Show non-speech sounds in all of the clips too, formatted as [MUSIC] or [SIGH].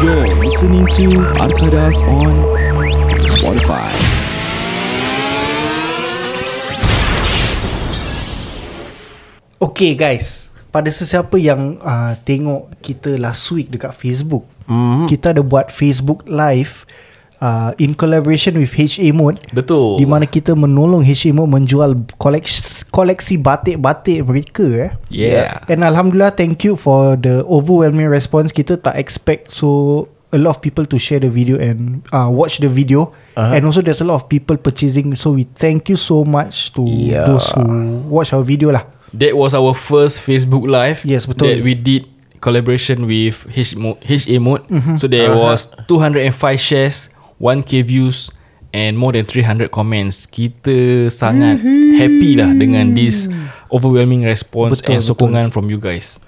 You're listening to Arkadas on Spotify. Okay guys Pada sesiapa yang uh, Tengok kita last week Dekat Facebook mm-hmm. Kita ada buat Facebook live uh, In collaboration with HA Mode Betul. Di mana kita menolong HA Mode Menjual koleksi, koleksi batik-batik mereka eh. Yeah. And Alhamdulillah Thank you for the Overwhelming response Kita tak expect So A lot of people to share the video And uh, watch the video uh-huh. And also there's a lot of people purchasing So we thank you so much To Yeah. those who Watch our video lah That was our first Facebook live. Yes, betul. That we did collaboration with H Mo- HA Mode. Mhm. So there was 205 shares, 1k views and more than 300 comments. Kita sangat happy lah dengan this overwhelming response Betul, and sokongan from you guys.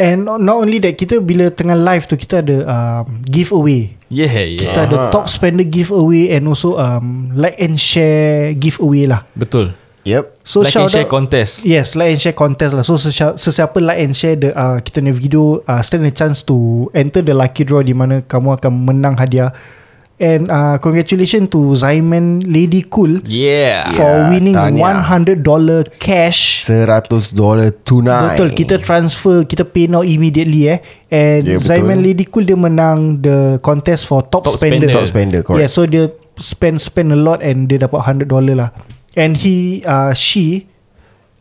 And not only that Kita bila tengah live tu Kita ada um, Giveaway Yeah, yeah. Kita ada top spender giveaway And also um, Like and share Giveaway lah Betul. Yep. So like and shout share out contest. Yes like and share contest lah So sesiapa, sesiapa like and share the, uh, Kita punya video uh, Stand a chance to Enter the lucky draw Di mana kamu akan menang hadiah And uh, congratulations to Zaiman Lady Cool Yeah. For Yeah, winning tahniah. $100 cash Seratus dolar tunai. Betul kita transfer Kita pay now immediately eh And Ya, yeah, betul. Zaiman Lady Cool Dia menang The contest for top, Top spender. spender. Top spender, correct. Yeah so dia Spend spend a lot And dia dapat $100 lah And he uh, She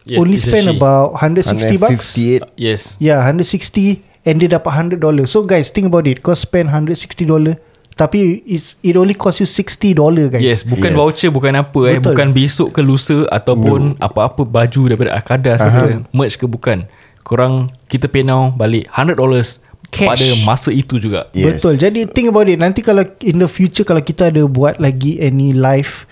Yes, Only spend she. about 160 bucks 158. Yes. Yeah 160 And dia dapat $100 So guys think about it Kau spend $160 Tapi it's, It only cost you $60 guys Yes, bukan Yes. voucher bukan apa eh, Betul. bukan besok ke lusa ataupun apa-apa baju daripada Akadas uh-huh. ke merch ke bukan. Korang kita pay now balik $100 Cash. pada masa itu juga. Yes. Betul Jadi think about it Nanti kalau In the future Kalau kita ada buat lagi Any live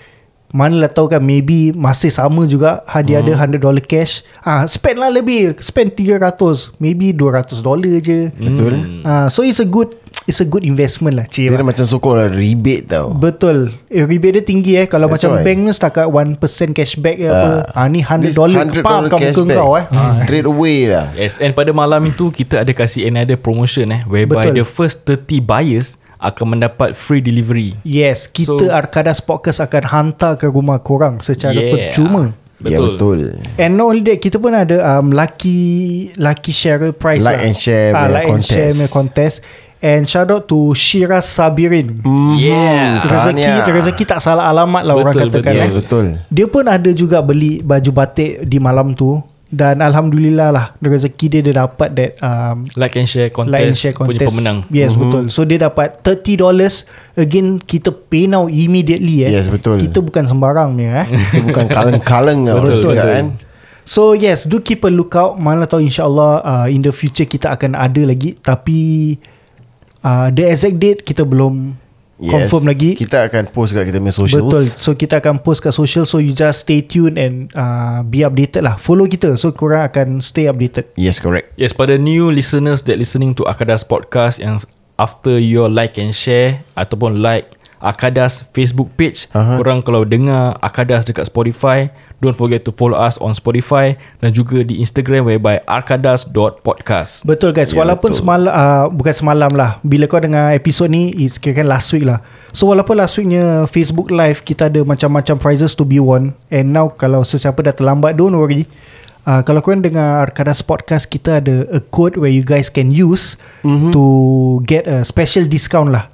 Manalah tahu kan Maybe Masih sama juga Hadiah Hmm. ada $100 cash ah Spend lah lebih Spend 300 Maybe $200 je Betul. ah, So it's a good It's a good investment lah Cik Dia macam sokong lah rebate tau. Betul eh, Rebate dia tinggi eh Kalau That's macam why. bank ni Setakat 1% cashback ke apa ah, Ni $100 Kepam kat muka kau eh [LAUGHS] ah. Straight away lah. Yes, and pada malam itu kita ada kasih another promotion eh whereby Betul. the first 30 buyers akan mendapat free delivery. Yes Kita So- Arkadas Podcast Akan hantar ke rumah korang Secara Yeah. percuma Ya betul. And not only that Kita pun ada um, Lucky Lucky share prize Like lah. and share ah, Like and share contest. Punya And shout out to Shira Sabirin Yeah. Rezeki Tahniah. Rezeki tak salah alamat lah Orang Betul, katakan betul. eh. Betul. Dia pun ada juga beli Baju batik Di malam tu Dan Alhamdulillah lah Rezeki dia dia dapat that um, Like and share contest, Like and share punya contest pemenang. Yes mm-hmm. betul So dia dapat $30 Again Kita pay now immediately eh. Yes, betul. Kita bukan sembarang ni eh. [LAUGHS] Dia bukan kaleng-kaleng tau. Betul, Betul, betul. kan? So yes Do keep a lookout Mana tahu insyaAllah uh, In the future Kita akan ada lagi Tapi uh, The exact date Kita belum Yes. Confirm lagi Kita akan post kat kita punya socials. Betul So kita akan post kat social So you just stay tuned And uh, Be updated lah Follow kita So korang akan Stay updated Yes, correct. Yes, pada new listeners that listening to Akadas podcast yang after your like and share ataupun like Akadas Facebook page, Aha. uh-huh. korang kalau dengar Akadas dekat Spotify, don't forget to follow us on Spotify dan juga di Instagram whereby arkadas.podcast. Betul guys Ya, Walaupun betul. semalam uh, Bukan semalam lah Bila kau dengar episod ni It's kira last week lah So walaupun last weeknya Facebook live Kita ada macam-macam prizes to be won And now Kalau sesiapa dah terlambat Don't worry uh, Kalau korang dengar Arkadas Podcast Kita ada a code Where you guys can use mm-hmm. To get a special discount lah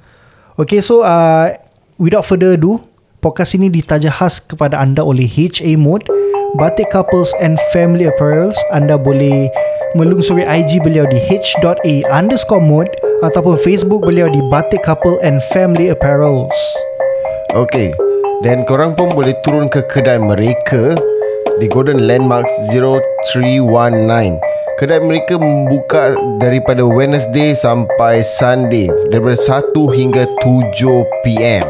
Okay so uh, Without further ado Podcast ini ditaja khas kepada anda oleh HA Mode Batik Couples and Family Apparels. Anda boleh melungsuri IG beliau di h.a underscore mode Ataupun Facebook beliau di Batik Couple and Family Apparels. Okay Dan korang pun boleh turun ke kedai mereka Di Golden Landmarks 0319 Kedai mereka membuka daripada Wednesday sampai Sunday Daripada 1 hingga 7 PM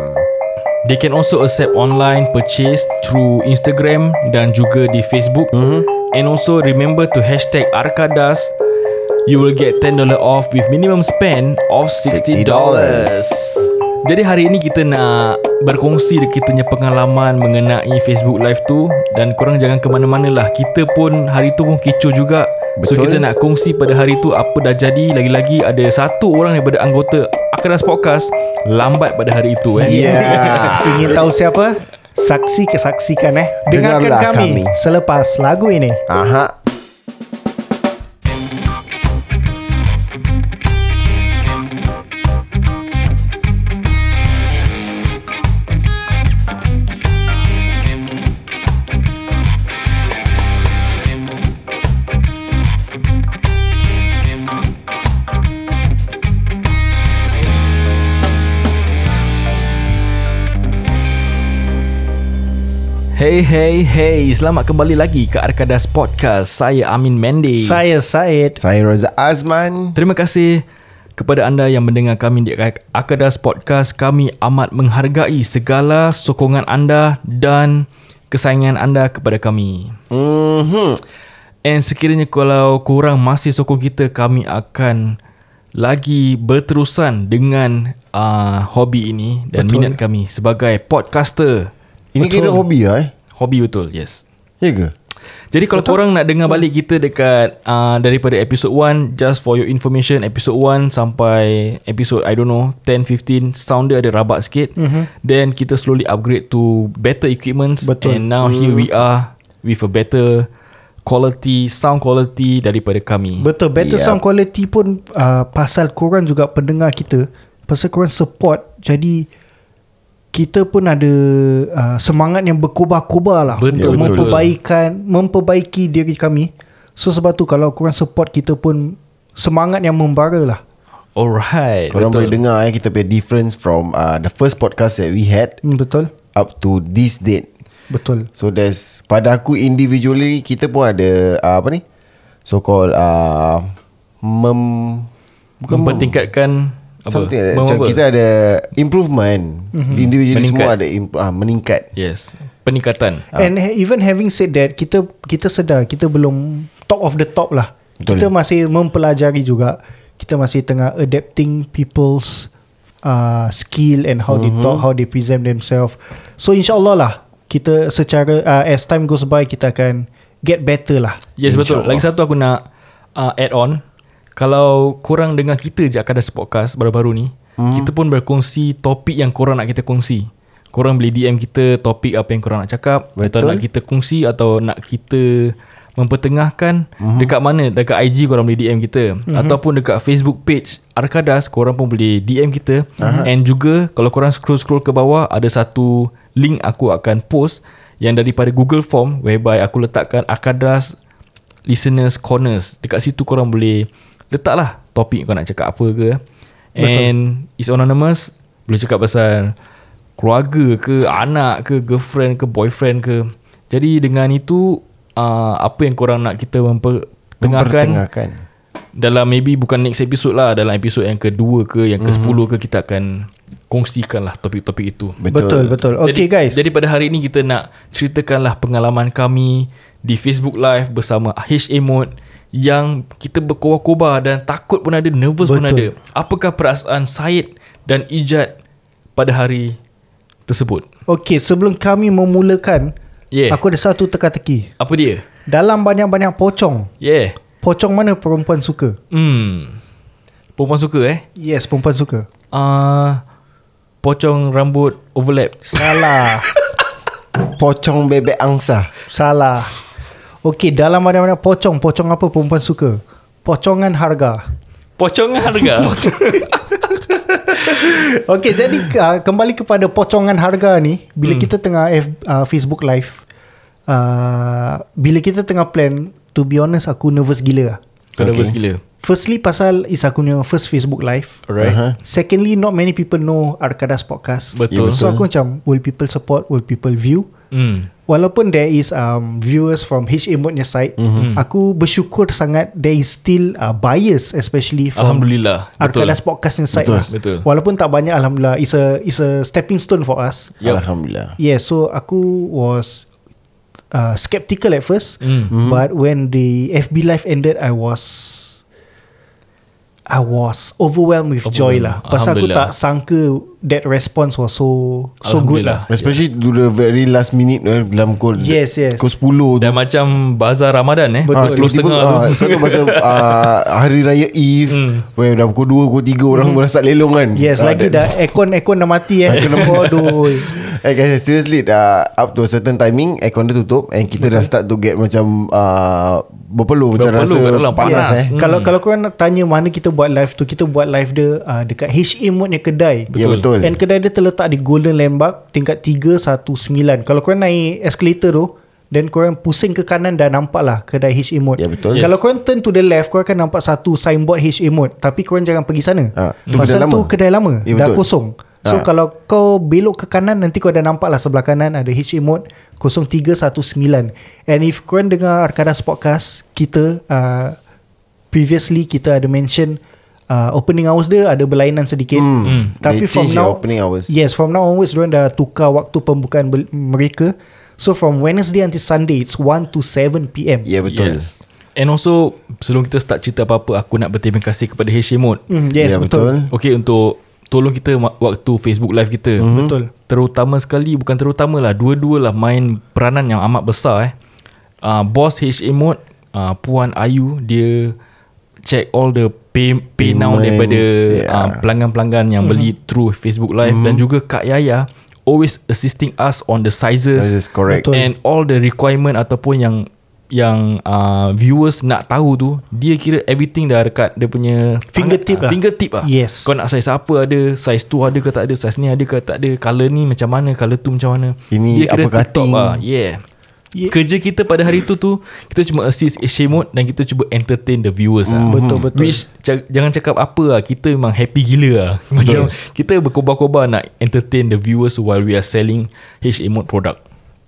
They can also accept online purchase through Instagram dan juga di Facebook. Mm-hmm. And also remember to hashtag Arkadas. You will get $10 off with minimum spend of $60. Jadi hari ini kita nak berkongsi kita punya pengalaman mengenai Facebook Live tu dan korang jangan ke mana-mana lah. Kita pun hari tu pun kecoh juga So Betul. kita nak kongsi pada hari tu apa dah jadi Lagi-lagi ada satu orang daripada anggota Akadas Podcast Lambat pada hari itu eh Yeah. [LAUGHS] Ingin tahu siapa? Saksi kesaksikan eh. Dengarkan Dengarlah kami, kami. selepas lagu ini. Aha. Hey hey hey Selamat kembali lagi ke Arkadas Podcast Saya Amin Mendy Saya Said. Saya Roza Azman. Terima kasih kepada anda yang mendengar kami di Akadas Podcast. Kami amat menghargai segala sokongan anda dan kesayangan anda kepada kami. Mhm. And sekiranya kalau korang masih sokong kita, kami akan lagi berterusan dengan uh, hobi ini dan Betul. minat kami sebagai podcaster. Ini kira hobi lah eh. Hobi betul, yes. Ya ke? Jadi kalau korang nak dengar balik kita dekat uh, daripada episode 1 just for your information episode 1 sampai episode I don't know 10 15 sound dia ada rabak sikit. Mm-hmm. Then kita slowly upgrade to better equipments Betul. and now mm. here we are with a better quality sound quality daripada kami. Betul, better Yep. sound quality pun uh, pasal korang juga pendengar kita. Pasal korang support. Jadi kita pun ada uh, semangat yang berkobar-kobar lah Betul, untuk betul. memperbaikan memperbaiki diri kami. So sebab tu kalau korang support kita pun semangat yang membara lah. Alright. Korang boleh betul. dengar eh kita punya difference from uh, the first podcast that we had Hmm, betul? up to this date. Betul. So there's pada aku individually kita pun ada uh, apa ni? So called uh, mem bukan mem, mempertingkatkan apa? something like that. Macam apa? kita ada improvement. Mm-hmm. Individually Meningkat. semua ada imp- uh, meningkat. Yes. Peningkatan. And ha- even having said that, kita kita sedar kita belum top of the top lah. Betul. Kita masih mempelajari juga. Kita masih tengah adapting people's uh, skill and how mm-hmm. they talk, how they present themselves. So insyaAllah lah, kita secara uh, as time goes by kita akan get better lah. Yes betul. Lagi satu aku nak uh, add on. Kalau korang dengar kita je akan ada podcast baru-baru ni, hmm. kita pun berkongsi topik yang korang nak kita kongsi. Korang boleh DM kita topik apa yang korang nak cakap atau Betul. nak kita kongsi atau nak kita mempertengahkan hmm. dekat mana dekat IG korang boleh DM kita hmm. ataupun dekat Facebook page Arkadas korang pun boleh DM kita uh-huh. and juga kalau korang scroll-scroll ke bawah ada satu link aku akan post yang daripada Google Form whereby aku letakkan Arkadas listeners corners dekat situ korang boleh letaklah topik kau nak cakap apa ke and it's anonymous boleh cakap pasal keluarga ke anak ke girlfriend ke boyfriend ke jadi dengan itu uh, apa yang korang nak kita mempertengahkan Mempertengahkan. dalam maybe bukan next episode lah dalam episod yang kedua ke yang ke-10 Mhm. ke kita akan kongsikan lah topik-topik itu Betul betul. Okay jadi, guys. Jadi pada hari ini kita nak ceritakanlah pengalaman kami di Facebook Live bersama HA Mode yang kita berkobar-kobar dan takut pun ada, nervous pun Betul. ada. Apakah perasaan Syed dan Ijat pada hari tersebut? okay, sebelum kami memulakan, Yeah. aku ada satu teka-teki. Apa dia? Dalam banyak-banyak pocong, Yeah. pocong mana perempuan suka? Hmm. Perempuan suka eh? Yes, perempuan suka. Uh, pocong rambut overlap. Salah. [LAUGHS] Pocong bebek angsa. Salah. Okey, dalam mana-mana pocong, pocong apa perempuan suka? Pocongan harga. Pocongan harga. [LAUGHS] Okey, jadi uh, kembali kepada pocongan harga ni, bila hmm. kita tengah F, uh, Facebook live, uh, bila kita tengah plan, to be honest aku nervous gila. lah. Kau nervous Okay. gila. Firstly pasal is aku punya first Facebook live. Alright. Uh-huh. Secondly, not many people know Arkadas podcast. Betul. So aku macam, will people support? Will people view? Hmm. Walaupun there is um, viewers from HA Mode nya side, mm-hmm. aku bersyukur sangat there is still uh, bias especially from Alhamdulillah. Betul. Arkadas podcast side. Betul, lah. betul. Walaupun tak banyak alhamdulillah is a is a stepping stone for us. Yup. Alhamdulillah. Yeah, so aku was uh, skeptical at first, Mm. mm-hmm. but when the FB live ended, I was I was overwhelmed with joy lah. Pasal aku tak sangka that response was so so good lah. Especially to the very last minute eh, Dalam pukul Yes, yes. Pukul 10 tu Dan macam Bazar Ramadan eh Betul. Ah, Pukul 10 tiba-tiba, setengah ah, tu Kau tahu masa [LAUGHS] ah, Hari Raya Eve Hmm. Weh dah pukul 2 Pukul 3 Orang dah start lelong kan Yes, Ah, lagi dah aircon aircon dah mati eh. Aduh. Eh guys seriously uh, Up to a certain timing Aircon dia tutup And kita dah start to get Macam uh, Berpeluh Macam rasa panas, panas. eh Hmm. Kalau kalau korang nak tanya mana kita buat live tu, kita buat live dia uh, dekat HA mode kedai. Ya betul And kedai dia terletak di Golden Landmark tingkat 319. Kalau korang naik escalator tu dan korang pusing ke kanan dah nampak lah kedai HA mode. Ya, betul. Yes. Kalau korang turn to the left korang akan nampak satu signboard HA mode tapi korang jangan pergi sana. Ah, tu Pasal kedai tu lama. kedai lama Ya, dah betul. kosong. So Ah. kalau kau belok ke kanan nanti kau dah nampak lah sebelah kanan ada HA mode 0319. And if korang dengar Arkadas podcast kita uh, previously kita ada mention uh, opening hours dia ada berlainan sedikit. Hmm. Tapi They from change now opening hours. Yes, from now onwards diorang dah tukar waktu pembukaan bel- mereka. So from Wednesday until Sunday it's 1 to 7 PM. Ya betul Yes And also Sebelum kita start cerita apa-apa Aku nak berterima kasih kepada HC Mode Mm, yes, Ya, betul. Okay untuk Tolong kita Waktu Facebook live kita Mhm. Betul. Terutama sekali Bukan terutama lah Dua-dua lah main Peranan yang amat besar eh uh, Boss HA Mode uh, Puan Ayu Dia Check all the Pay, pay now daripada yeah. uh, Pelanggan-pelanggan Yang beli Through Facebook live Dan juga Kak Yaya Always assisting us On the sizes That is correct. And all the requirement Ataupun yang yang uh, viewers nak tahu tu dia kira everything dah dekat dia punya Fingertip tangan, lah. fingertip lah. Yes. kau nak size apa ada size tu ada ke tak ada size ni ada ke tak ada color ni macam mana color tu macam mana. Ini dia kira apa cutting. lah. Yeah. Ye- Kerja kita pada hari tu tu Kita cuma assist Asia mode Dan kita cuba entertain the viewers lah. Betul, betul. Which ca- Jangan cakap apa lah Kita memang happy gila lah. Macam Kita berkobar-kobar nak entertain the viewers While we are selling HA mode product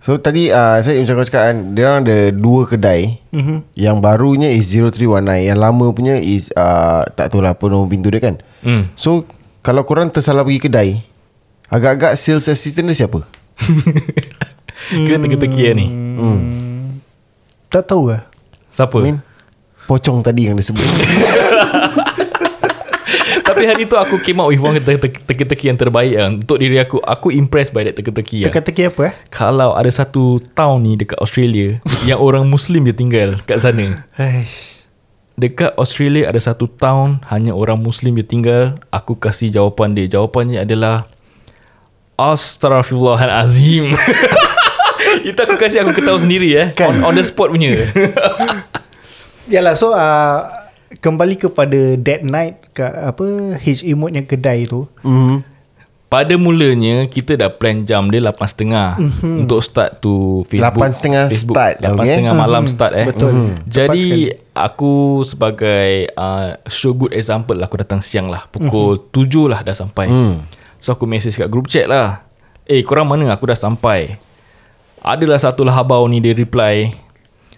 So tadi uh, Saya macam kau cakap kan Dia orang ada dua kedai Mhm. Yang barunya is 0319 Yang lama punya is uh, Tak tahu lah apa nombor pintu dia kan Hmm. So Kalau korang tersalah pergi kedai Agak-agak sales assistant dia siapa? [LAUGHS] Kira teka-teki lah ni Tak tahu lah. Siapa? Min Pocong tadi yang dia sebut [LAUGHS] Tapi hari tu aku came out with one te- te- teka-teki yang terbaik lah Untuk diri aku. Aku impressed by that teka-teki lah Teka-teki apa eh? Kalau ada satu town ni dekat Australia [LAUGHS] Yang orang Muslim dia tinggal kat sana. Aish. Dekat Australia ada satu town Hanya orang Muslim dia tinggal. Aku kasih jawapan dia. Jawapannya adalah Astaghfirullahalazim. [LAUGHS] Itu aku kasih aku ketahui sendiri eh. Kan? on, on the spot punya. [LAUGHS] Yalah so uh, kembali kepada Dead Night ke apa HE mode yang kedai tu. mm. Pada mulanya kita dah plan jam dia 8.30 mm-hmm. untuk start to Facebook. 8.30 Facebook, start, 8.30 okay? malam Mhm, start eh. betul. Mhm. Jadi Tepat aku sebagai uh, show good example lah aku datang siang lah. Pukul mm-hmm. 7 lah dah sampai. Hmm. So aku message kat group chat lah. Eh korang mana aku dah sampai. Adalah satu lah habau ni dia reply.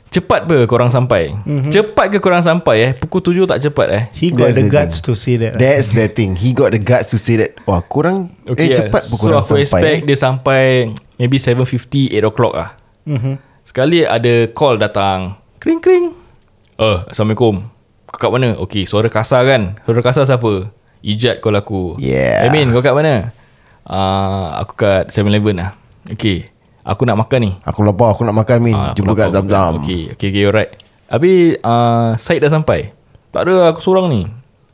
Cepat ke korang sampai? Mm-hmm. Cepat ke korang sampai eh? Pukul 7 tak cepat eh? He got That's the the guts to say that. That's the thing He got the guts to say that Wah korang okay, Eh cepat pun So korang aku sampai expect eh. dia sampai Maybe 7.50 8 o'clock lah Mhm. Sekali ada call datang Kring kring Oh Assalamualaikum Kau kat mana Okay suara kasar kan Suara kasar siapa Ijat call aku Yeah. Amin kau kat mana uh, Aku kat 7-Eleven lah Okay Aku nak makan ni. Aku lapar Aku nak makan Min. Ah, aku Jumpa kat Zam-Zam. Okay okay, okay alright. Habis uh, Syed dah sampai. Tak ada aku seorang ni.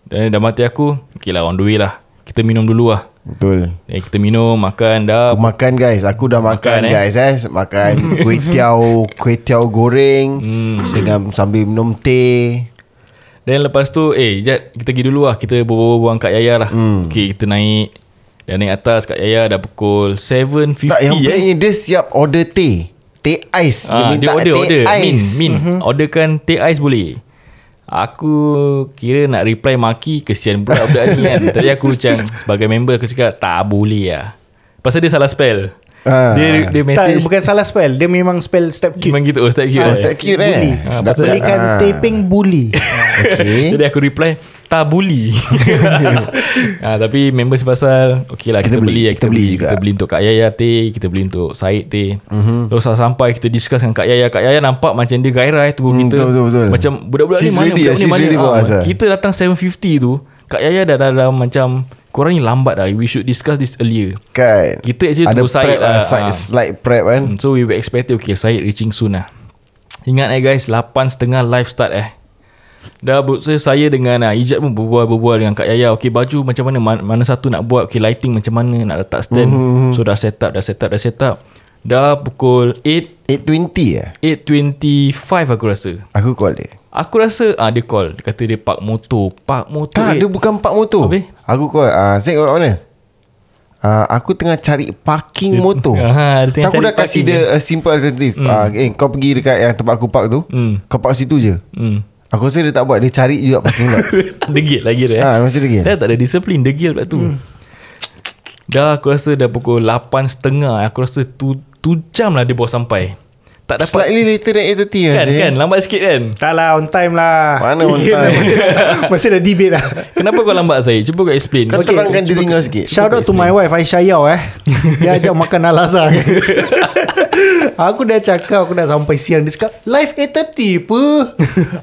Dan dah mati aku Okay lah on the way lah. Kita minum dulu lah. Betul. Eh, kita minum, makan dah. Aku makan guys. Aku dah makan, Makan, makan eh? guys eh. Makan kuih tiaw Kuih tiaw goreng Hmm. Dengan sambil minum teh. Dan lepas tu Eh Jad Kita pergi dulu lah. Kita berbual-bual kat Yaya lah. Hmm. Okay kita naik Dah naik atas kat Yaya Dah pukul 7.50 Tak yang eh Dia siap order teh Teh ais Ah, dia minta order teh order ais. Min Min Orderkan teh ais boleh Aku kira nak reply maki Kesian pula budak ni kan [LAUGHS] Tadi aku macam Sebagai member aku cakap Tak boleh lah Pasal dia salah spell Ah. Dia dia Tak, message bukan salah spell. Dia memang spell step cute. Memang gitu Oh step cute Oh, eh. step cute Bully. eh Ah, Dah- pasal- Belikan ah. taping bully. [LAUGHS] Okay Jadi aku reply kata bully [LAUGHS] ha, Tapi members pasal Okay lah kita, Kita beli, beli, lah, kita beli juga. Kita beli untuk Kak Yaya teh Kita beli untuk Syed teh mm-hmm. Terus sampai kita discuss dengan Kak Yaya Kak Yaya nampak macam dia gairah Tunggu Hmm, kita betul, betul, betul. Macam budak-budak ni She's mana ready, Budak ni mana ah. Kita datang 7.50 tu Kak Yaya dah dalam macam Korang ni lambat dah We should discuss this earlier Kan Kita actually Ada tunggu Syed prep lah, lah ah. Slight prep kan Hmm, So we were expecting Okay Syed reaching soon lah Ingat eh guys 8.30 live start eh Dah saya, saya dengan uh, Ijat pun berbual-berbual dengan Kak Yaya. Okay baju macam mana mana, satu nak buat Okay lighting macam mana Nak letak stand. Mm-hmm. So dah set up Dah set up Dah set up. Dah pukul 8 8.20 eh 8.25 aku rasa. Aku call dia. Aku rasa ah Dia call. Dia kata dia park motor. Park motor Tak eh. dia bukan park motor. Habis? Aku call uh, Zack kat mana? Uh, Aku tengah cari parking motor. [LAUGHS] Aha, dia tengah Aku dah kasih parking, dia. a simple alternative. Hmm. uh, Eh kau pergi dekat yang tempat aku park tu Hmm. Kau park situ je. Hmm. Aku rasa dia tak buat Dia cari juga parking lot Degil lagi dia Ah, masih degil. Dah tak ada disiplin Degil pula tu hmm. Dah aku rasa dah pukul 8.30 Aku rasa tu, tu jam lah dia bawa sampai Tak dapat. Slightly later than 8.30 Kan Zack. kan Lambat sikit kan? Tak lah on time lah. Mana on [LAUGHS] time? Masih dah, [LAUGHS] masih dah debate lah. Kenapa kau lambat saya Cuba kau explain. Kau terangkan diri kau sikit. Shout out to my wife Aisyah Yao eh. Dia ajak [LAUGHS] makan Al-Azhar guys. Aku dah cakap Aku dah sampai siang. Dia cakap Live 8.30 apa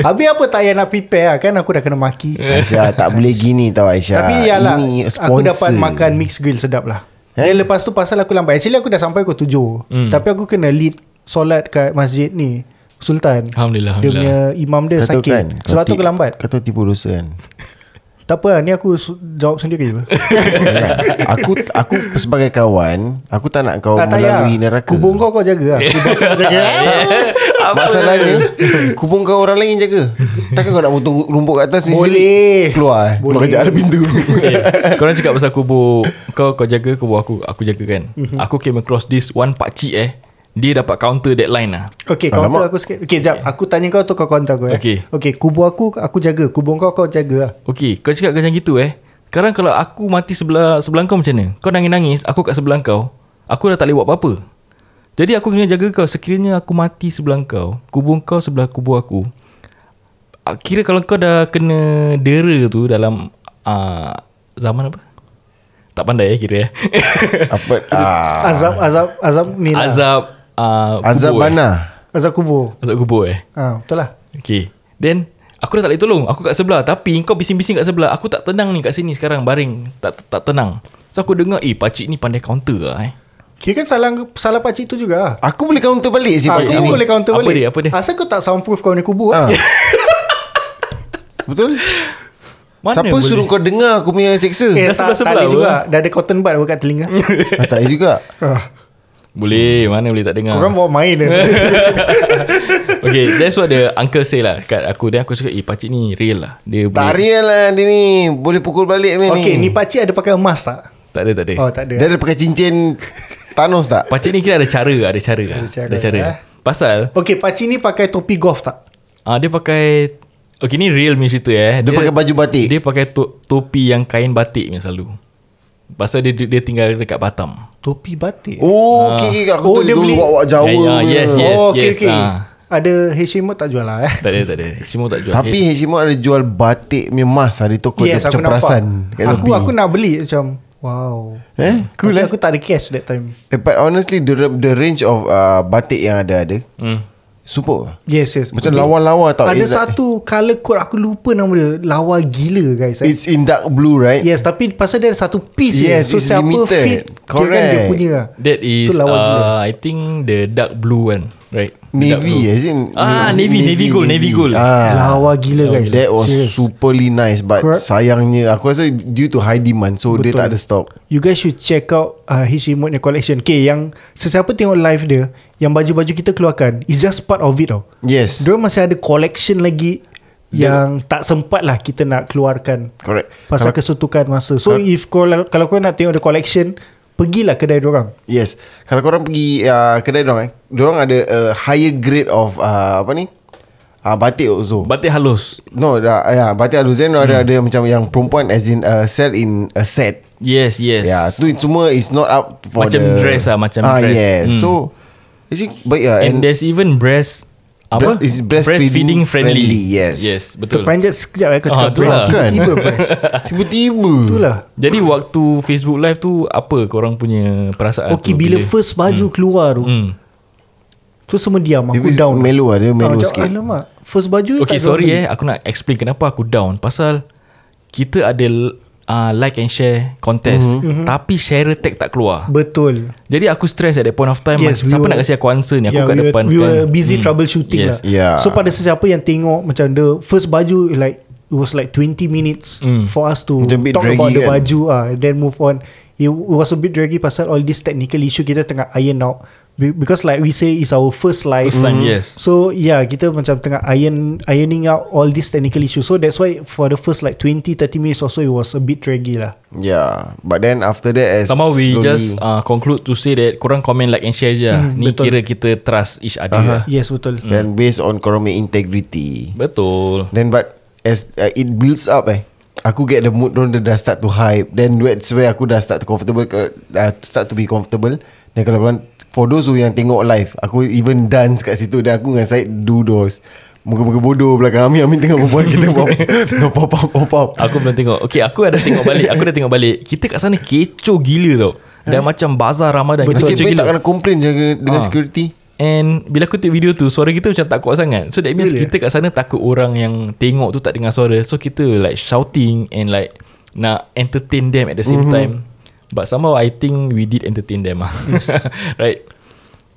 Habis apa tak payah nak prepare lah Kan? Aku dah kena maki. Aisyah tak boleh gini tau Aisyah. Tapi ya lah Ini Aku sponsor. dapat makan mixed grill sedap lah. Eh? Then lepas tu pasal aku lambat. Actually aku dah sampai pukul 7 Hmm. Tapi aku kena lead Solat kat masjid ni Sultan Alhamdulillah, Dia Alhamdulillah. punya imam dia Kau tahu sakit. Kan, Sebab tu ti- aku lambat Kau tahu tipu dosa kan? [LAUGHS] Tak apa lah Ni aku su- jawab sendiri je. [LAUGHS] Aku aku sebagai kawan Aku tak nak kau Tak payah melalui neraka. Kubur kau kau jaga lah. [LAUGHS] Kubur kau jaga Masalahnya Kubur kau orang lain jaga. Takkan kau nak potong rumput kat atas ni Boleh. Keluar eh? Keluar Boleh. kejap ada pintu. Eh, Korang cakap pasal kubur Kau kau jaga kubur aku Aku jaga kan Mhm. Aku came across this One pakcik eh Dia dapat counter deadline lah. Okay Alamak. counter aku sikit. Okay jap. Aku tanya kau tu kau counter aku eh. Okay. Okay kubur aku Aku jaga. Kubur kau kau jaga lah. Okay Kau cakap macam gitu eh. Sekarang kalau aku mati sebelah Sebelah kau macam mana? Kau nangis-nangis Aku kat sebelah kau Aku dah tak boleh buat apa-apa. Jadi aku kena jaga kau. Sekiranya aku mati sebelah kau Kubur kau sebelah kubur aku Ah, Kira kalau kau dah kena dera tu Dalam uh, Zaman apa? Tak pandai eh kira eh. Apa? [LAUGHS] Ah, Azab Azab Azab ni lah. Azab uh, Azab kubur, eh. mana? Azab kubur. Azab kubur eh? Ha, Betul lah. Okay. Then Aku dah tak boleh tolong. Aku kat sebelah. Tapi kau bising-bising kat sebelah. Aku tak tenang ni kat sini sekarang. Baring. Tak tak tenang. So aku dengar Eh pakcik ni pandai counter lah eh. Kira kan salah Salah pakcik tu juga. Lah Aku boleh counter balik si Ah, pakcik ni? boleh counter Apa balik. dia, apa dia? Asal kau tak soundproof kau punya kubur Ah. ah. Betul? [LAUGHS] Mana Siapa boleh? suruh kau dengar aku punya seksa? Eh Dah tak, tak sebelah-sebelah ada apa? juga. Dah ada cotton bud kat telinga. [LAUGHS] Ah, Tak ada juga? Ah, Boleh Mana boleh tak dengar? Korang bawa main je [LAUGHS] Okay that's what the uncle say lah Kat aku. Then aku cakap Eh pakcik ni real lah. Dia Tak boleh real lah dia ni. Boleh pukul balik ni. Okay ni pakcik ada pakai emas tak? Tak ada tak ada. Oh tak ada. Dia ada pakai cincin [LAUGHS] Thanos tak? Pakcik ni kira ada cara Ada cara. Ada cara, Ada cara. eh. Pasal? Okay pakcik ni pakai topi golf tak? ah Dia pakai Okay ni real punya cerita eh. Dia pakai baju batik. Dia pakai to, topi yang kain batik punya selalu Pasal dia, dia tinggal dekat Batam Topi batik Oh okay, okay. Aku Oh, tu dia dulu beli- wak-wak Jawa ya, punya. yes, yes. Oh okay okay ah. Ada Hashimut tak jual lah eh Tak ada tak ada Semua tak jual Tapi Hashimut ada jual batik punya emas lah Di toko Yes dia aku macam perasan Aku tepi. aku nak beli macam Wow Eh cool Tapi eh aku tak ada cash that time Eh, But honestly The the range of uh, Batik yang ada ada hmm. Super Yes yes Macam lawa-lawa tau. Ada It's like- satu colour code Aku lupa nama dia Lawa gila guys eh. It's in dark blue right Yes tapi pasal dia ada satu piece Yes, je. So it's siapa limited. fit Kira kan dia Correct. punya That is Tu lawa gila. uh, I think the dark blue one Navy as in Ah, navy, navy gold, navy gold. ah, Lawa gila guys. That was Serious. superly nice But Correct. sayangnya Aku rasa due to high demand So dia Betul. tak ada stock. You guys should check out uh, Hishimut punya collection. Okay yang Sesiapa tengok live dia Yang baju-baju kita keluarkan It's just part of it tau. Yes. Dia masih ada collection lagi Yang tak sempat lah Kita nak keluarkan Correct. Pasal Kalau- kesuntukan masa. So Kalau- if kau, Kalau kau nak tengok the collection Pergilah kedai dorang Yes Kalau korang pergi uh, Kedai dorang eh Dorang ada uh, Higher grade of uh, Apa ni uh, Batik also Batik halus No dah, ya, Batik Aluzen hmm. ada, ada macam Yang perempuan As in uh, Sell in a set Yes yes Ya tu semua is not up for Macam the dress lah, macam ah, dress. yes. Hmm. So Actually baik lah And there's even breast Apa? Bre- is breastfeeding friendly. friendly, yes. Yes, betul. Terpanjat sekejap eh Kau Ah, cakap tu breast lah. Kan? Tiba-tiba [LAUGHS] breast Tiba-tiba Itulah Jadi waktu Facebook live tu apa korang punya perasaan Okay tu bila first baju keluar tu hmm. Tu semua diam Aku Dia down melo lah Dia Ah, melo macam, sikit Alamak First baju Okay tak sorry ada eh Aku nak explain kenapa aku down Pasal Kita ada uh, Like and share Contest. Mm-hmm. Tapi share tag tak keluar. Betul. Jadi aku stress at that point of time Yes, we Siapa were- nak kasi aku answer ni? Aku Yeah, kat we were, depan we kan. were busy troubleshooting Yes. lah. Yeah. So pada sesiapa yang tengok Macam the first baju Like It was like 20 minutes Mm. For us to Talk about the kan? baju ah, Then move on. It was a bit draggy Pasal all this technical issue Kita tengah iron out. Be- Because like we say It's our first live First time yes. So yeah Kita macam tengah iron Ironing out All these technical issues So that's why For the first like 20-30 minutes or so It was a bit draggy lah. Yeah But then after that as Somehow we slowly- just uh, conclude to say that Korang comment like and share je mm, Ni betul. kira kita trust each other. Uh-huh. Yes betul. Then based on korang integrity. Betul. Then but As uh, it builds up eh. Aku get the mood Diorang dah start to hype. Then that's where aku dah start to comfortable uh, Start to be comfortable. Dan kalau korang For those who yang tengok live Aku even dance kat situ Dan aku dengan Syed do those. Muka-muka bodoh belakang Amin Amin tengah berbual Kita pop [LAUGHS] No pop pop pop pop. Aku belum tengok. Okay aku ada tengok balik Aku dah tengok balik. Kita kat sana kecoh gila tau. Dan macam bazar Ramadan Kita Nasib kecoh gila. tak kena complain jaga Dengan Ah. security And bila aku tengok video tu Suara kita macam tak kuat sangat. So that means Really? kita kat sana Takut orang yang Tengok tu tak dengar suara. So kita like shouting And like Nak entertain them At the same mm-hmm. time. But somehow I think We did entertain them. [LAUGHS] Lah Right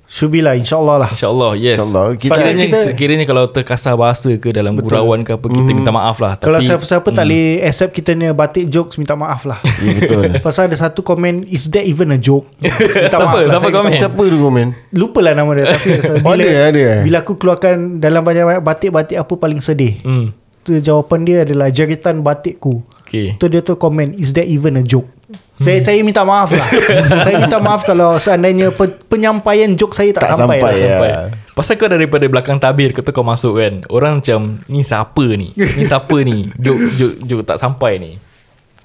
Should be lah InsyaAllah lah InsyaAllah yes InsyaAllah. Kita- Sekiranya, kita- sekiranya kalau terkasar bahasa ke Dalam gurauan ke apa Kita minta maaf lah Kalau Tapi siapa-siapa tak boleh accept kita ni batik jokes Minta maaf lah [LAUGHS] Ya betul [LAUGHS] Pasal ada satu komen Is that even a joke? [LAUGHS] Minta Siapa? lah, Siapa komen? Siapa tu komen Lupa lah nama dia Tapi Oh, ada, ada. Bila aku keluarkan Dalam banyak-banyak batik-batik Apa paling sedih hmm. tu Jawapan dia adalah Jeritan batikku Okay Tu dia tu komen Is that even a joke? Saya saya minta maaf lah. [LAUGHS] Saya minta maaf Kalau seandainya pe, Penyampaian joke saya tak, Tak sampai, sampai, lah. ya. Sampai. Pasal kau daripada belakang tabir Kau tu kau masuk kan Orang macam Ni siapa ni? Ni siapa ni? Jok jok jok tak sampai ni.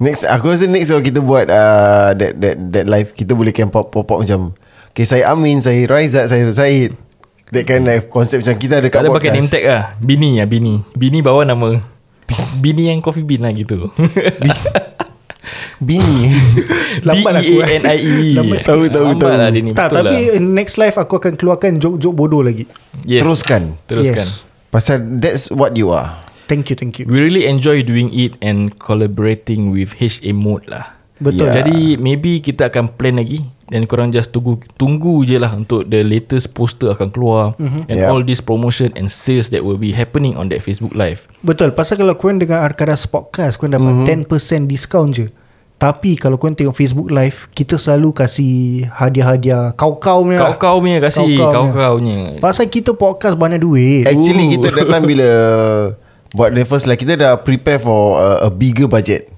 Next Aku rasa next Kalau kita buat uh, that, that, that live Kita boleh camp pop, pop, pop macam Okay saya Amin Saya Raizat Saya Zaid That kind of concept Macam kita ada kat Tak ada podcast. pakai name tag lah. Bini lah Bini. Bini bawa nama Bini yang coffee bean lah gitu Bini [LAUGHS] Lambat aku, eh. B-E-A-N-I-E Lambat Tahu, tahu, Lambat tahu. lah dia ni Tak Betul tapi lah. Next live aku akan keluarkan Joke-joke bodoh lagi yes. Teruskan Teruskan Yes. Pasal that's what you are Thank you thank you We really enjoy doing it And collaborating with HA Mode lah Betul Yeah. Jadi maybe kita akan plan lagi Dan korang just tunggu Tunggu je lah Untuk the latest poster akan keluar mm-hmm. And Yeah. all this promotion And sales that will be happening On that Facebook live Betul Pasal kalau korang dengar Arkadas Podcast Korang dapat Mhm. mm-hmm. 10% discount je Tapi kalau korang tengok Facebook live Kita selalu kasih Hadiah-hadiah. Kau-kau punya lah. Kau-kau punya kasih Kau-kau Kau-kau punya. Pasal kita podcast banyak duit. Actually kita [LAUGHS] datang bila Buat the first like Kita dah prepare for a, a bigger budget.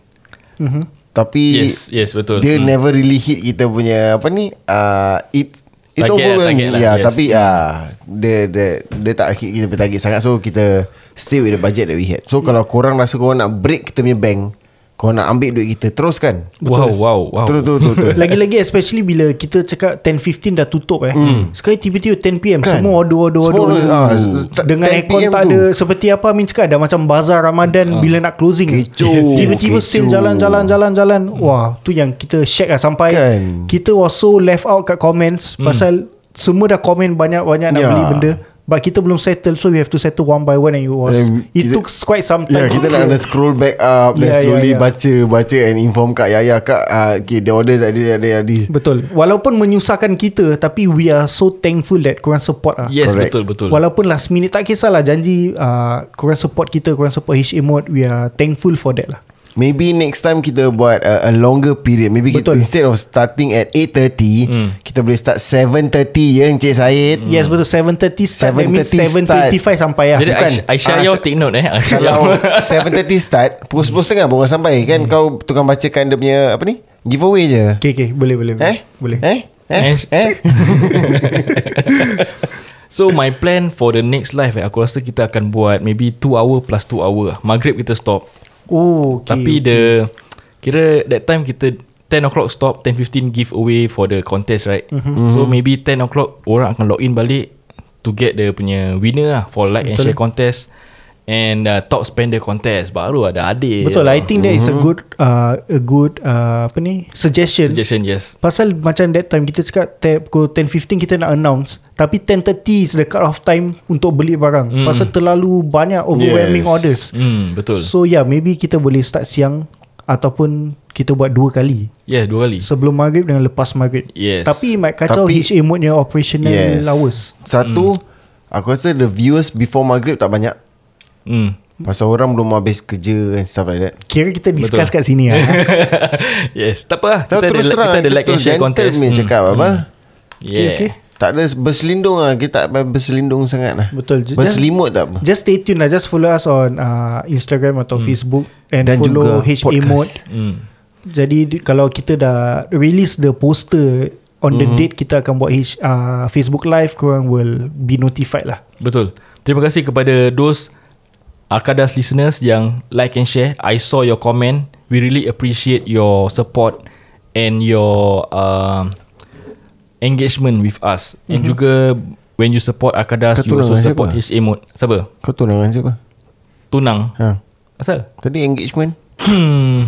Mm-hmm. Tapi Yes Yes betul. Dia Hmm. never really hit kita punya Apa ni uh, It It's Target lah, overwhelming target lah, yeah, yes. Tapi uh, dia, dia, dia tak hit kita punya target sangat. So kita Stay with the budget that we had. So kalau korang rasa korang nak break kita punya bank Korang nak ambil duit kita Teruskan Wow wow wow Betul betul betul, betul. [LAUGHS] Lagi-lagi especially bila kita cakap 10.15 dah tutup eh. Hmm. Sekali tiba-tiba 10pm Kan? semua Semua order. order, ah, s- Dengan 10 aircon PM tak tu. ada seperti apa Amin cakap ada macam bazar Ramadan bila nak closing. Kecoh, Tiba-tiba sale kecoh. jalan-jalan jalan-jalan. Wah, tu yang kita shake lah sampai Kan? kita was so left out kat comments pasal semua dah komen banyak-banyak nak Ya. beli benda. But kita belum settle So we have to settle one by one And it was And It kita- took quite some time. kita nak kena scroll back up Ya, ya, slowly ya. baca Baca and inform Kak Yaya Kak uh, okay, Dia order tadi Ada ada Betul. Walaupun menyusahkan kita Tapi we are so thankful That korang support lah Yes Correct. betul betul. Walaupun last minute Tak kisahlah. Janji uh, Korang support kita Korang support HA Mode We are thankful for that lah Maybe next time kita buat a, a longer period. Maybe kita, Betul. instead of starting at 8.30 Hmm. Kita boleh start 7.30 ya Encik Syed Yes betul. 7.30 start That means 7:30 7.25 sampai lah Jadi Bukan. Aisyah, Ah, Yau se- take note eh. Kalau [LAUGHS] Yau 7.30 start Pukul 10.30 baru sampai. Kan kau tukang bacakan dia punya Apa ni? Giveaway je. Okay okay. Boleh boleh Eh? Boleh. Eh? Eh, Eh, eh? [LAUGHS] So my plan for the next live eh, Aku rasa kita akan buat Maybe 2 hour plus 2 hour. Maghrib kita stop Oh okay Tapi the Kira that time kita 10 o'clock stop 10.15 give away for the contest right Mhm. mm-hmm. So maybe 10 o'clock Orang akan log in balik to get the punya winner lah for like and share contest and uh, top spender contest. Baru ada adik. Betul lah I think that is a good uh, A good uh, Apa ni Suggestion. Suggestion yes. Pasal macam that time Kita cakap tab, Pukul 10.15 kita nak announce. Tapi 10.30 is the cut off time Untuk beli barang. Hmm. Pasal terlalu banyak Overwhelming Yes. orders. Hmm betul. So yeah maybe kita boleh start siang Ataupun Kita buat dua kali. Yeah dua kali. Sebelum maghrib dengan lepas maghrib. Yes. Tapi might kacau Tapi- HA mode nya operational Yes. hours. Satu Aku rasa the viewers Before maghrib tak banyak hmm. Pasal orang belum habis kerja And stuff like that. Kira kita discuss Betul. kat sini lah [LAUGHS] yes tak apa lah. Kita ada, terus terang kita ada like and share contest. punya cakap apa? Yeah. okay. Tak ada berselindung lah. Kita tak payah berselindung sangat lah. Betul. Berselimut tak apa. Just stay tuned lah. Just follow us on uh, Instagram atau Facebook And Dan follow HA podcast. mode. Hmm. Jadi di- kalau kita dah release the poster on the date kita akan buat H, uh, Facebook live korang will be notified lah. Betul. Terima kasih kepada those Arkadas listeners yang like and share. I saw your comment. We really appreciate your support and your uh, engagement with us. Mm-hmm. And juga when you support Arkadas, Kau you also tunang support? HA Mode. Siapa? Kau tunangan siapa? Tunang. Ha. Asal? Tadi engagement Hmm. [LAUGHS]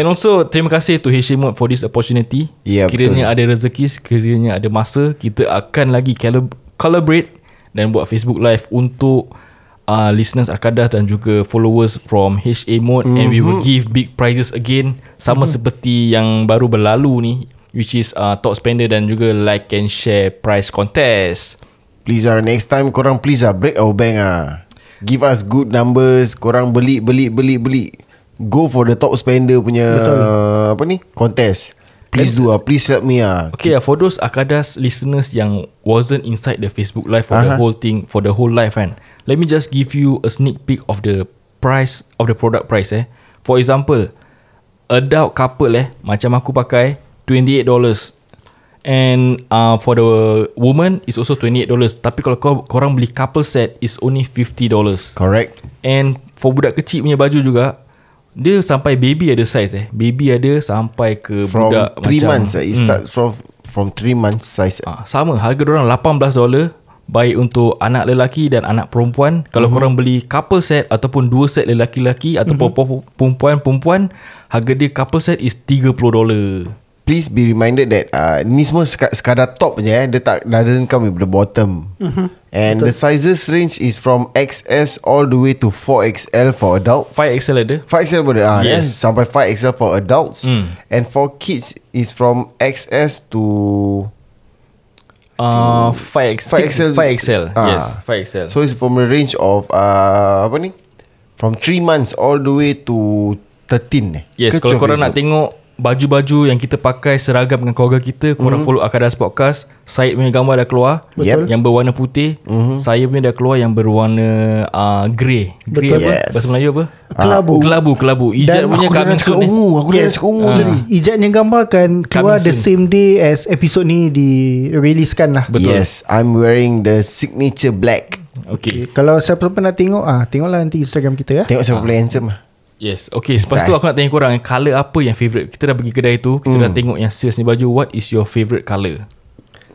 And also terima kasih to Mode for this opportunity. Ya, sekiranya ada rezeki, sekiranya ada masa, kita akan lagi collab- collaborate dan buat Facebook live untuk uh, listeners Arkadas dan juga followers from HA Mode mm-hmm. and we will give big prizes again sama mm-hmm. seperti yang baru berlalu ni which is uh, top spender dan juga like and share prize contest. Please lah Next time korang please lah Break our bank lah Give us good numbers Korang beli Beli Beli Beli Go for the top spender punya Betul. Apa ni Contest Please do lah Please help me lah Okay, uh, for those Akadas listeners yang wasn't inside the Facebook live for uh-huh. the whole thing, for the whole live kan, let me just give you a sneak peek of the price of the product price eh. For example, adult couple eh, macam aku pakai $28 and uh, for the woman is also $28 tapi kalau kau, korang beli couple set is only $50 Correct. And for budak kecil punya baju juga dia sampai baby ada size eh baby ada sampai ke From budak 3 macam months eh. It Hmm. start from From 3 months size Ah, sama harga orang 18 dolar baik untuk anak lelaki dan anak perempuan. Kalau Mhm. uh-huh. korang beli couple set ataupun dua set lelaki-lelaki ataupun Mhm. uh-huh. perempuan-perempuan, harga dia couple set is 30 dolar. Please be reminded that uh, Ni semua seka- sekadar top je eh. Dia tak doesn't come with the bottom Mhm. And the sizes range is from XS all the way to 4XL for adults 5XL ada. 5XL boleh ah, yes. Yes. Sampai 5XL for adults Hmm. And for kids is from XS to Uh, 5XL. 5XL. 5XL. Ah. Yes, 5XL. So it's from a range of uh, Apa ni From 3 months all the way to 13 eh Yes, Ke kalau 12 korang nak tengok baju-baju yang kita pakai seragam dengan keluarga kita, korang Mhm. follow Akadas Podcast. Syed punya gambar dah keluar. Betul. Yang berwarna putih. Mhm. Saya punya dah keluar yang berwarna uh, grey. Grey Betul. apa? Yes. Bahasa Melayu apa? Kelabu. Kelabu, kelabu. Ijat Dan punya Aku dah cakap soon ungu Aku dah nak cakap ungu Ah. tadi Ijatnya gambar akan keluar Coming the soon. same day as episode ni di-releasekan lah. Betul. Yes I'm wearing the signature black Okay. Okay. Kalau siapa-siapa nak tengok, ah tengoklah nanti Instagram kita ya. Tengok siapa paling handsome lah Yes. Okay. Lepas tu Tak. aku nak tanya korang, colour apa yang favourite? Kita dah pergi kedai tu, kita dah tengok yang sales ni baju. What is your favourite colour?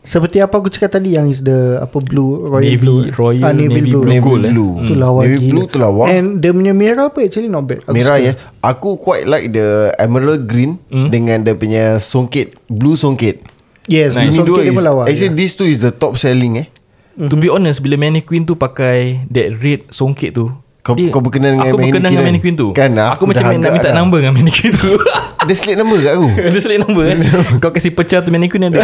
Seperti apa aku cakap tadi yang is the apa blue royal Navy, blue. royal, ah, navy, navy blue. blue, Navy gold eh. blue. Tu lawa Navy gila. blue tu lawa. And dia punya merah apa actually not bad. Aku Merah suka. ya Aku quite like the emerald green Hmm. Dengan dia punya songket Blue songket Yes, Nice. blue songket dia pun lawa. Actually ya. these two is the top selling eh To be honest, bila mannequin tu pakai that red songket tu, Kau- kau berkenan dengan aku berkenan dengan mannequin tu. kan? Aku aku macam nak minta dah. number dengan mannequin tu. [LAUGHS] Ada slate number kat aku [LAUGHS] Ada number eh. Kau kasih pecah tu mannequin ada. [LAUGHS]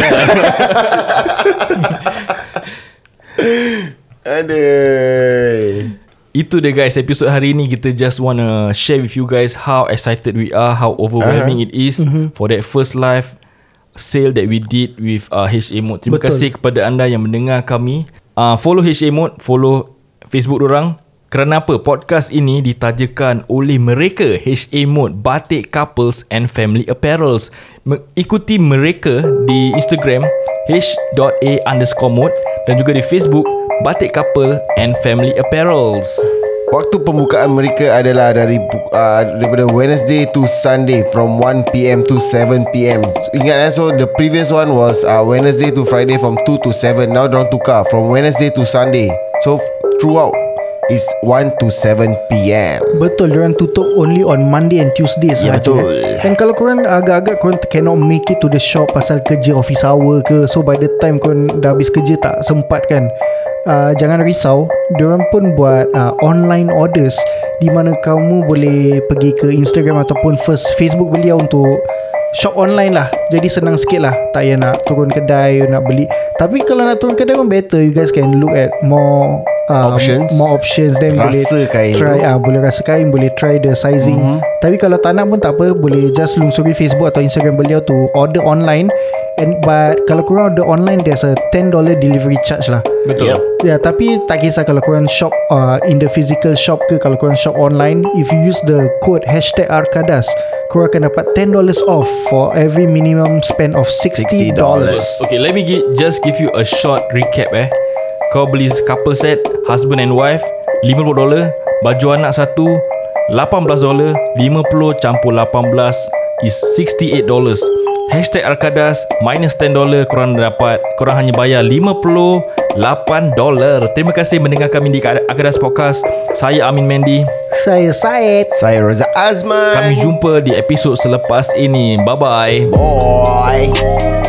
Aduh Itu dia guys Episode hari ni Kita just wanna Share with you guys How excited we are How overwhelming uh-huh. it is For that first live Sale that we did With uh, HA Mode Terima Betul. kasih kepada anda Yang mendengar kami uh, Follow HA Mode Follow Facebook orang kerana apa? Podcast ini ditajakan oleh mereka HA Mode Batik Couples and Family Apparels Ikuti mereka di Instagram h.a underscore mode Dan juga di Facebook Batik Couple and Family Apparels Waktu pembukaan mereka adalah dari uh, daripada Wednesday to Sunday from 1 PM to 7 PM. Ingat eh so the previous one was uh, Wednesday to Friday from 2 to 7. Now dorang tukar from Wednesday to Sunday. So throughout is 1 to 7 PM. Betul Diorang tutup only on Monday and Tuesday sahaja betul. eh. Dan kalau korang agak-agak Korang cannot make it to the shop Pasal kerja office hour ke So by the time korang dah habis kerja Tak sempat kan uh, Jangan risau Diorang pun buat uh, online orders Di mana kamu boleh pergi ke Instagram Ataupun first Facebook beliau untuk Shop online lah Jadi senang sikit lah Tak payah nak turun kedai Nak beli Tapi kalau nak turun kedai pun better You guys can look at more uh, Options. More options Then Rasa boleh kain try tu. ah boleh rasa kain boleh try the sizing Mhm. mm-hmm. tapi kalau tak nak pun tak apa boleh just lungsuri Facebook atau Instagram beliau to order online and but kalau korang order online there's a $10 delivery charge lah Betul Yep. Ya tapi tak kisah kalau korang shop uh, in the physical shop ke kalau korang shop online if you use the code hashtag Arkadas korang akan dapat $10 off for every minimum spend of $60, $60. Okay let me gi- just give you a short recap eh Kau beli couple set Husband and wife $50 Baju anak satu $18 50 campur 18 Is $68 Hashtag Arkadas Minus $10 Korang dapat Korang hanya bayar $58 Terima kasih mendengar kami di Arkadas Podcast. Saya Amin Mendy Saya Syed Saya Raza Azman. Kami jumpa di episod selepas ini. Bye-bye. Bye.